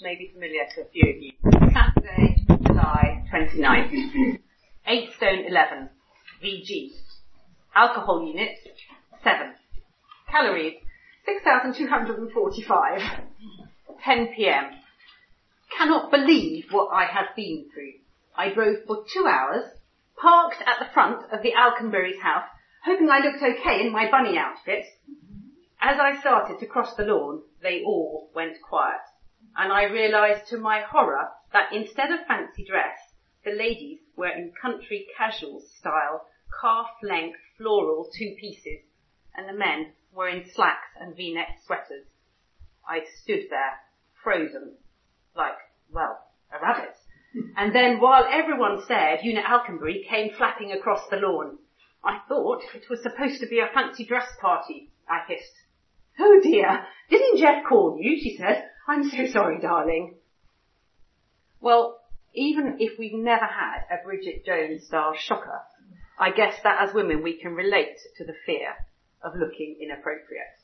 may be familiar to a few of you. Saturday, July 29th. 8 stone 11, VG. Alcohol unit, 7. Calories, 6,245. 10 p.m. Cannot believe what I have been through. I drove for two hours, parked at the front of the Alconbury's house, hoping I looked okay in my bunny outfit. As I started to cross the lawn, they all went quiet, and I realised to my horror that instead of fancy dress, the ladies were in country casual style, calf-length floral two pieces, and the men were in slacks and v-neck sweaters. I stood there, frozen, like, well, a rabbit. And then while everyone stared, Una Alconbury came flapping across the lawn. I thought it was supposed to be a fancy dress party, I hissed. Oh dear, didn't Jeff call you? She said. I'm so sorry, darling. Well, even if we've never had a Bridget Jones style shocker, I guess that as women we can relate to the fear of looking inappropriate.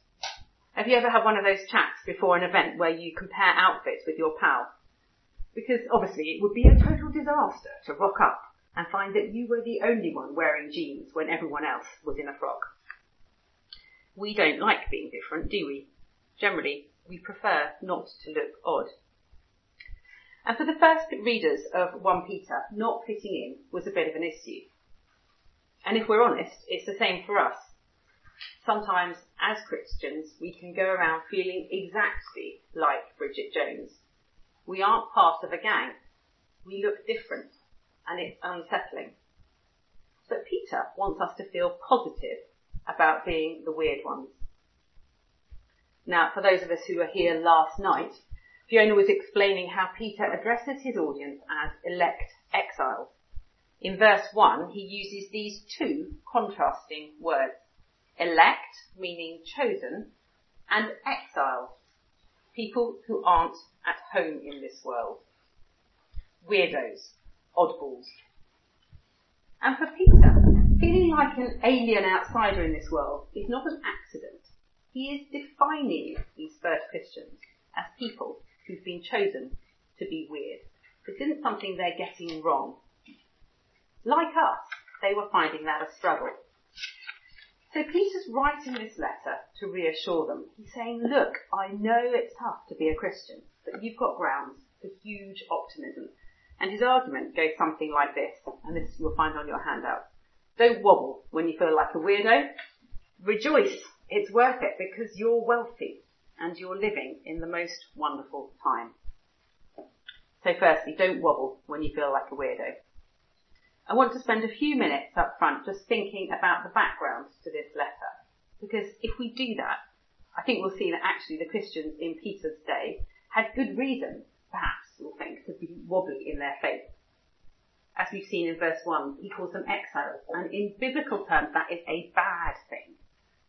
Have you ever had one of those chats before an event where you compare outfits with your pal? Because obviously it would be a total disaster to rock up and find that you were the only one wearing jeans when everyone else was in a frock. We don't like being different, do we? Generally, we prefer not to look odd. And for the first readers of 1 Peter, not fitting in was a bit of an issue. And if we're honest, it's the same for us. Sometimes, as Christians, we can go around feeling exactly like Bridget Jones. We aren't part of a gang. We look different, and it's unsettling. But Peter wants us to feel positive about being the weird ones. Now, for those of us who were here last night, Fiona was explaining how Peter addresses his audience as elect exiles. In verse 1, he uses these two contrasting words. Elect, meaning chosen, and exiles, people who aren't at home in this world. Weirdos, oddballs. And for Peter, feeling like an alien outsider in this world is not an accident. He is defining these first Christians as people who've been chosen to be weird. This isn't something they're getting wrong. Like us, they were finding that a struggle. So Peter's writing this letter to reassure them. He's saying, look, I know it's tough to be a Christian, but you've got grounds for huge optimism. And his argument goes something like this, and this you'll find on your handout. Don't wobble when you feel like a weirdo. Rejoice. It's worth it because you're wealthy and you're living in the most wonderful time. So firstly, don't wobble when you feel like a weirdo. I want to spend a few minutes up front just thinking about the background to this letter. Because if we do that, I think we'll see that actually the Christians in Peter's day had good reason, perhaps, we'll think, to be wobbly in their faith. As we've seen in verse 1, he calls them exiles, and in biblical terms that is a bad thing.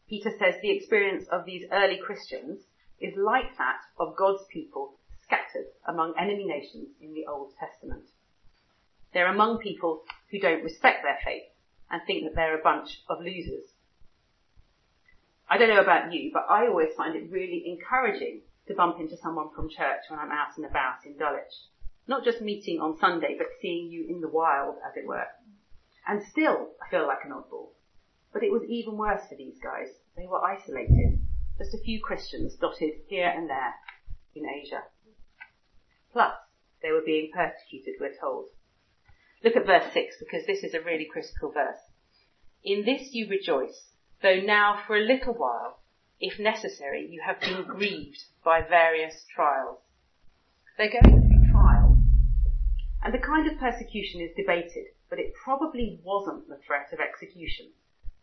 Peter says the experience of these early Christians is like that of God's people scattered among enemy nations in the Old Testament. They're among people who don't respect their faith and think that they're a bunch of losers. I don't know about you, but I always find it really encouraging to bump into someone from church when I'm out and about in Dulwich. Not just meeting on Sunday, but seeing you in the wild, as it were. And still, I feel like an oddball. But it was even worse for these guys. They were isolated. Just a few Christians dotted here and there in Asia. Plus, they were being persecuted, we're told. Look at verse 6 because this is a really critical verse. In this you rejoice, though now for a little while, if necessary, you have been grieved by various trials. They're going through trials. And the kind of persecution is debated, but it probably wasn't the threat of execution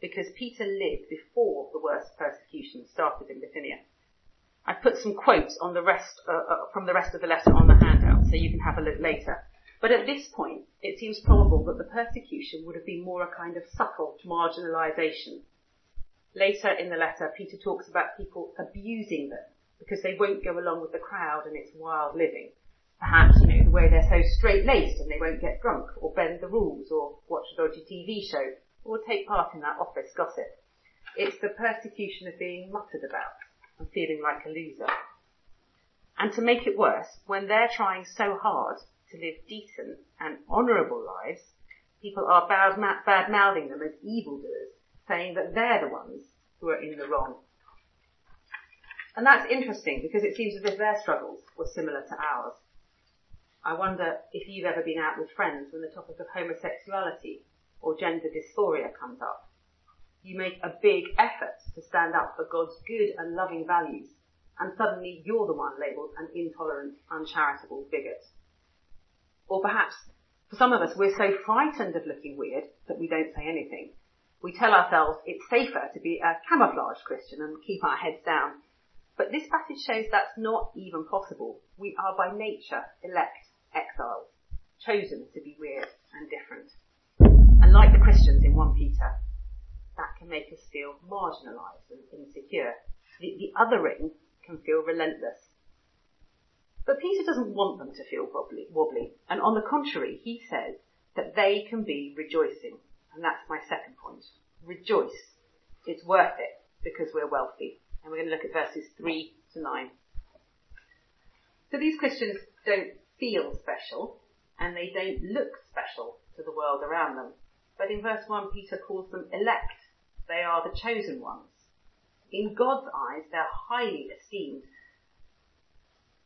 because Peter lived before the worst persecution started in Bithynia. I put some quotes on the rest, uh, uh, from the rest of the letter on the handout so you can have a look later. But at this point, it seems probable that the persecution would have been more a kind of subtle marginalisation. Later in the letter, Peter talks about people abusing them because they won't go along with the crowd and its wild living. Perhaps, you know, the way they're so straight-laced and they won't get drunk or bend the rules or watch a dodgy TV show or take part in that office gossip. It's the persecution of being muttered about and feeling like a loser. And to make it worse, when they're trying so hard to live decent and honourable lives, people are bad, bad mouthing them as evildoers, saying that they're the ones who are in the wrong. And that's interesting because it seems as if their struggles were similar to ours. I wonder if you've ever been out with friends when the topic of homosexuality or gender dysphoria comes up. You make a big effort to stand up for God's good and loving values, and suddenly you're the one labelled an intolerant, uncharitable bigot. Or perhaps, for some of us, we're so frightened of looking weird that we don't say anything. We tell ourselves it's safer to be a camouflage Christian and keep our heads down. But this passage shows that's not even possible. We are by nature elect exiles, chosen to be weird and different. And like the Christians in 1 Peter, that can make us feel marginalised and insecure. The, the othering can feel relentless. But Peter doesn't want them to feel wobbly, wobbly, and on the contrary, he says that they can be rejoicing. And that's my second point. Rejoice. It's worth it because we're wealthy. And we're going to look at verses 3 to 9. So these Christians don't feel special and they don't look special to the world around them. But in verse 1, Peter calls them elect. They are the chosen ones. In God's eyes, they're highly esteemed.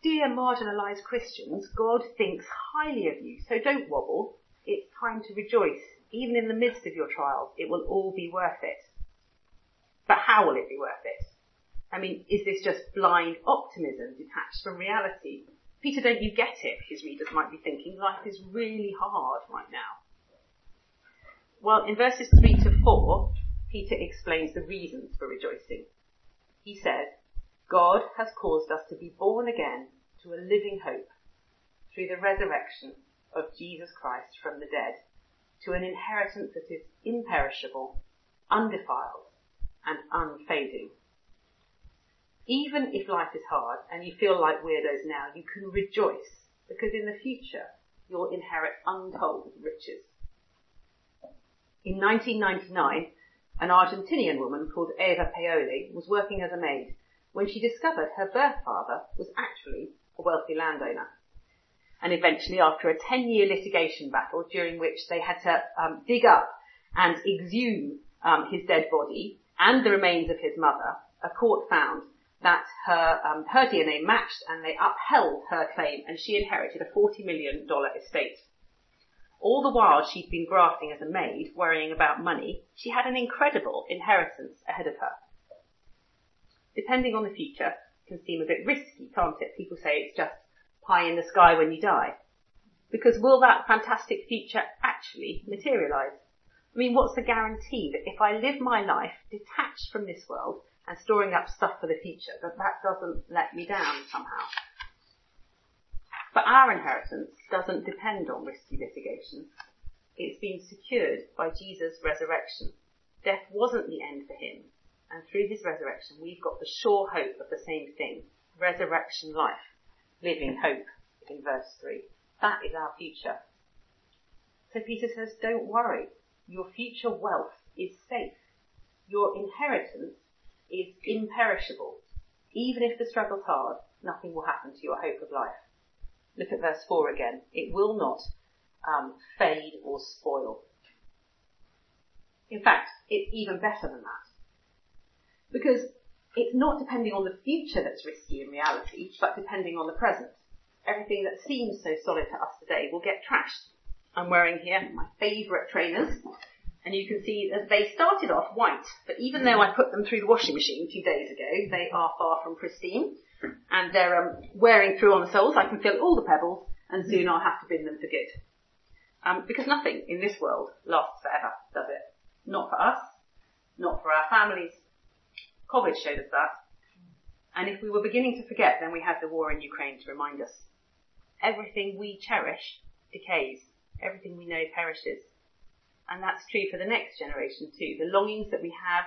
Dear marginalized Christians, God thinks highly of you, so don't wobble. It's time to rejoice. Even in the midst of your trials, it will all be worth it. But how will it be worth it? I mean, is this just blind optimism detached from reality? Peter, don't you get it? His readers might be thinking, life is really hard right now. Well, in verses 3 to 4, Peter explains the reasons for rejoicing. He says, God has caused us to be born again to a living hope through the resurrection of Jesus Christ from the dead to an inheritance that is imperishable, undefiled, and unfading. Even if life is hard and you feel like weirdos now, you can rejoice because in the future you'll inherit untold riches. In 1999, an Argentinian woman called Eva Paoli was working as a maid when she discovered her birth father was actually a wealthy landowner. And eventually, after a 10 year litigation battle during which they had to um, dig up and exhume um, his dead body and the remains of his mother, a court found that her um, her DNA matched and they upheld her claim and she inherited a $40 million estate. All the while she'd been grafting as a maid, worrying about money, she had an incredible inheritance ahead of her. Depending on the future, can seem a bit risky, can't it? People say it's just pie in the sky when you die. Because will that fantastic future actually materialise? I mean, what's the guarantee that if I live my life detached from this world and storing up stuff for the future, that that doesn't let me down somehow. But our inheritance doesn't depend on risky litigation. It's been secured by Jesus' resurrection. Death wasn't the end for him, and through his resurrection we've got the sure hope of the same thing, resurrection life, living hope in verse 3. That is our future. So Peter says, don't worry, your future wealth is safe. Your inheritance is imperishable. Even if the struggle's hard, nothing will happen to your hope of life. Look at verse 4 again. It will not um, fade or spoil. In fact, it's even better than that. Because it's not depending on the future that's risky in reality, but depending on the present. Everything that seems so solid to us today will get trashed. I'm wearing here my favourite trainers. And you can see that they started off white, but even though I put them through the washing machine two days ago, they are far from pristine. And they're um, wearing through on the soles. I can feel all the pebbles, and soon I'll have to bin them for good. Um, because nothing in this world lasts forever, does it? Not for us, not for our families. COVID showed us that. And if we were beginning to forget, then we had the war in Ukraine to remind us. Everything we cherish decays. Everything we know perishes. And that's true for the next generation too. The longings that we have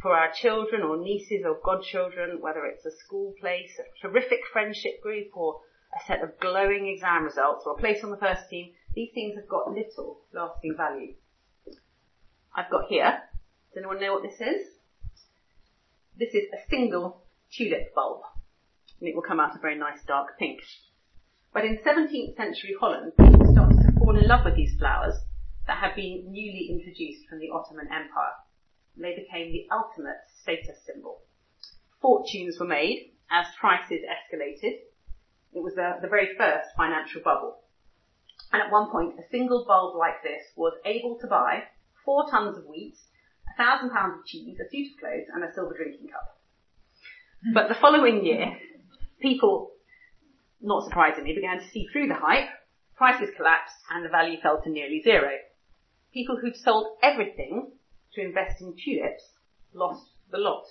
for our children or nieces or godchildren, whether it's a school place, a terrific friendship group or a set of glowing exam results or a place on the first team, these things have got little lasting value. I've got here, does anyone know what this is? This is a single tulip bulb. and it will come out a very nice dark pink. But in 17th century Holland, people started to fall in love with these flowers that had been newly introduced from the Ottoman Empire. They became the ultimate status symbol. Fortunes were made as prices escalated. It was the, the very first financial bubble. And at one point, a single bulb like this was able to buy four tons of wheat, a thousand pounds of cheese, a suit of clothes, and a silver drinking cup. But the following year, people, not surprisingly, began to see through the hype, prices collapsed, and the value fell to nearly zero. People who'd sold everything to invest in tulips lost the lot.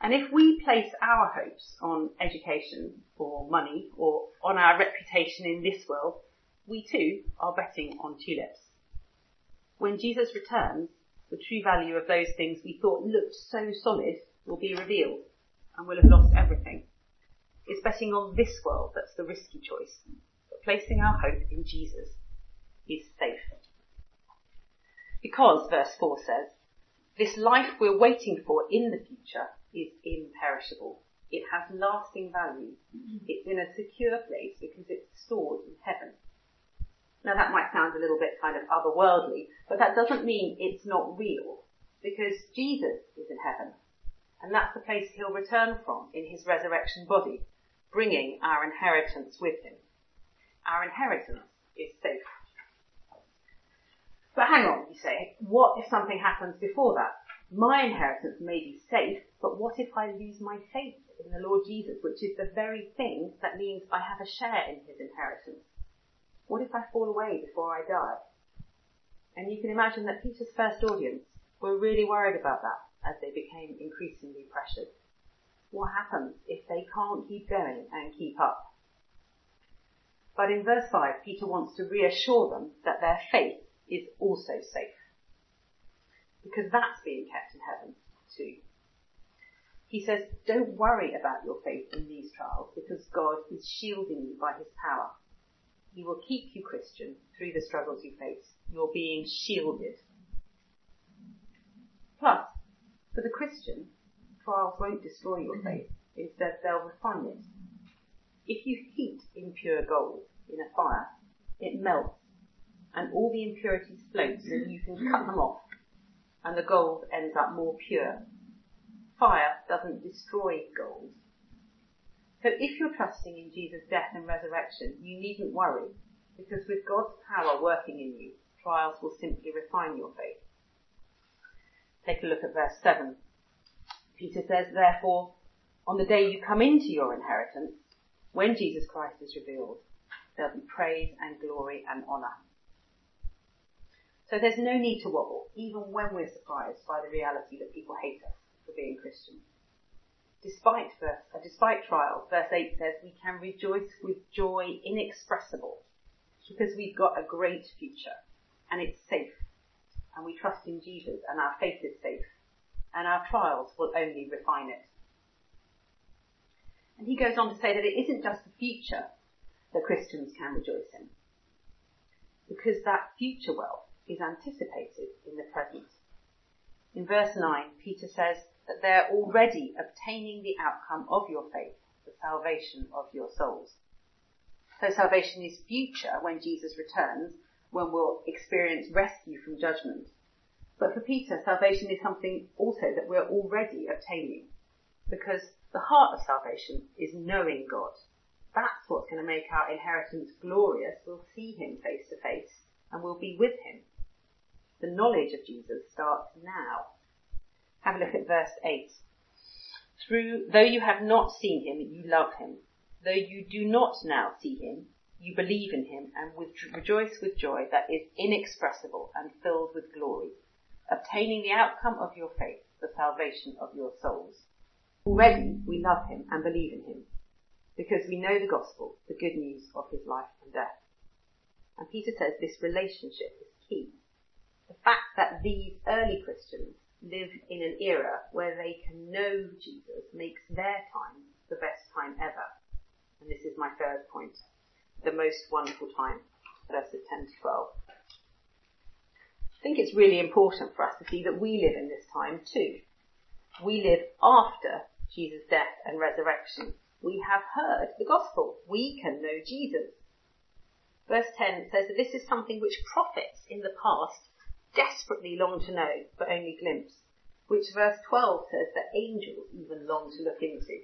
And if we place our hopes on education or money or on our reputation in this world, we too are betting on tulips. When Jesus returns, the true value of those things we thought looked so solid will be revealed and we'll have lost everything. It's betting on this world that's the risky choice, but placing our hope in Jesus is safe. Because, verse 4 says, this life we're waiting for in the future is imperishable. It has lasting value. Mm-hmm. It's in a secure place because it's stored in heaven. Now that might sound a little bit kind of otherworldly, but that doesn't mean it's not real because Jesus is in heaven. And that's the place he'll return from in his resurrection body, bringing our inheritance with him. Our inheritance is safe. But hang on, you say, what if something happens before that? My inheritance may be safe, but what if I lose my faith in the Lord Jesus, which is the very thing that means I have a share in his inheritance? What if I fall away before I die? And you can imagine that Peter's first audience were really worried about that as they became increasingly pressured. What happens if they can't keep going and keep up? But in verse 5, Peter wants to reassure them that their faith is also safe because that's being kept in heaven too. He says, don't worry about your faith in these trials because God is shielding you by his power. He will keep you Christian through the struggles you face. You're being shielded. Plus, for the Christian, trials won't destroy your faith. Instead, they'll refine it. If you heat impure gold in a fire, it melts and all the impurities float so you can cut them off and the gold ends up more pure. Fire doesn't destroy gold. So if you're trusting in Jesus' death and resurrection, you needn't worry, because with God's power working in you, trials will simply refine your faith. Take a look at verse 7. Peter says, therefore, on the day you come into your inheritance, when Jesus Christ is revealed, there'll be praise and glory and honour. So there's no need to wobble, even when we're surprised by the reality that people hate us for being Christians. Despite verse, uh, despite trials, verse 8 says we can rejoice with joy inexpressible because we've got a great future and it's safe and we trust in Jesus and our faith is safe and our trials will only refine it. And he goes on to say that it isn't just the future that Christians can rejoice in because that future wealth is anticipated in the present. In verse 9, Peter says that they're already obtaining the outcome of your faith, the salvation of your souls. So salvation is future when Jesus returns, when we'll experience rescue from judgment. But for Peter, salvation is something also that we're already obtaining. Because the heart of salvation is knowing God. That's what's going to make our inheritance glorious. We'll see Him face to face and we'll be with Him the knowledge of Jesus starts now. Have a look at verse 8. Through, though you have not seen him, you love him. Though you do not now see him, you believe in him and with, rejoice with joy that is inexpressible and filled with glory, obtaining the outcome of your faith, the salvation of your souls. Already we love him and believe in him because we know the gospel, the good news of his life and death. And Peter says this relationship is key fact that these early Christians live in an era where they can know Jesus makes their time the best time ever. And this is my third point. The most wonderful time. Verses 10 to 12. I think it's really important for us to see that we live in this time too. We live after Jesus' death and resurrection. We have heard the gospel. We can know Jesus. Verse 10 says that this is something which prophets in the past desperately long to know, but only glimpse. Which verse 12 says that angels even long to look into.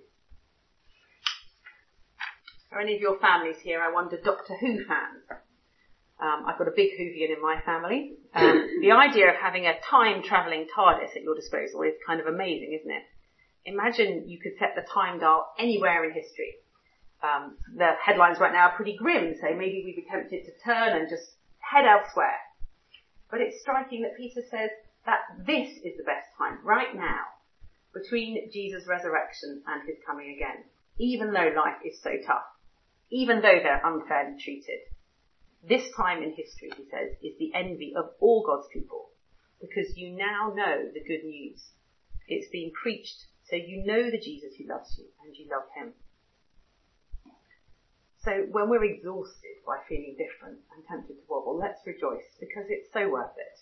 Are any of your families here, I wonder, Doctor Who fans? Um, I've got a big Whovian in my family. Um, the idea of having a time travelling TARDIS at your disposal is kind of amazing, isn't it? Imagine you could set the time dial anywhere in history. Um, the headlines right now are pretty grim, so maybe we'd be tempted to turn and just head elsewhere. But it's striking that Peter says that this is the best time, right now, between Jesus' resurrection and his coming again, even though life is so tough, even though they're unfairly treated. This time in history, he says, is the envy of all God's people, because you now know the good news. It's being preached, so you know the Jesus who loves you, and you love him. So when we're exhausted by feeling different and tempted to wobble, let's rejoice because it's so worth it.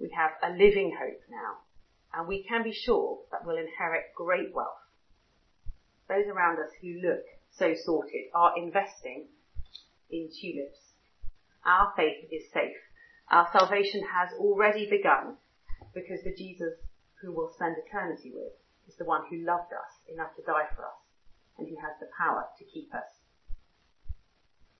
We have a living hope now and we can be sure that we'll inherit great wealth. Those around us who look so sorted are investing in tulips. Our faith is safe. Our salvation has already begun because the Jesus who we'll spend eternity with is the one who loved us enough to die for us and who has the power to keep us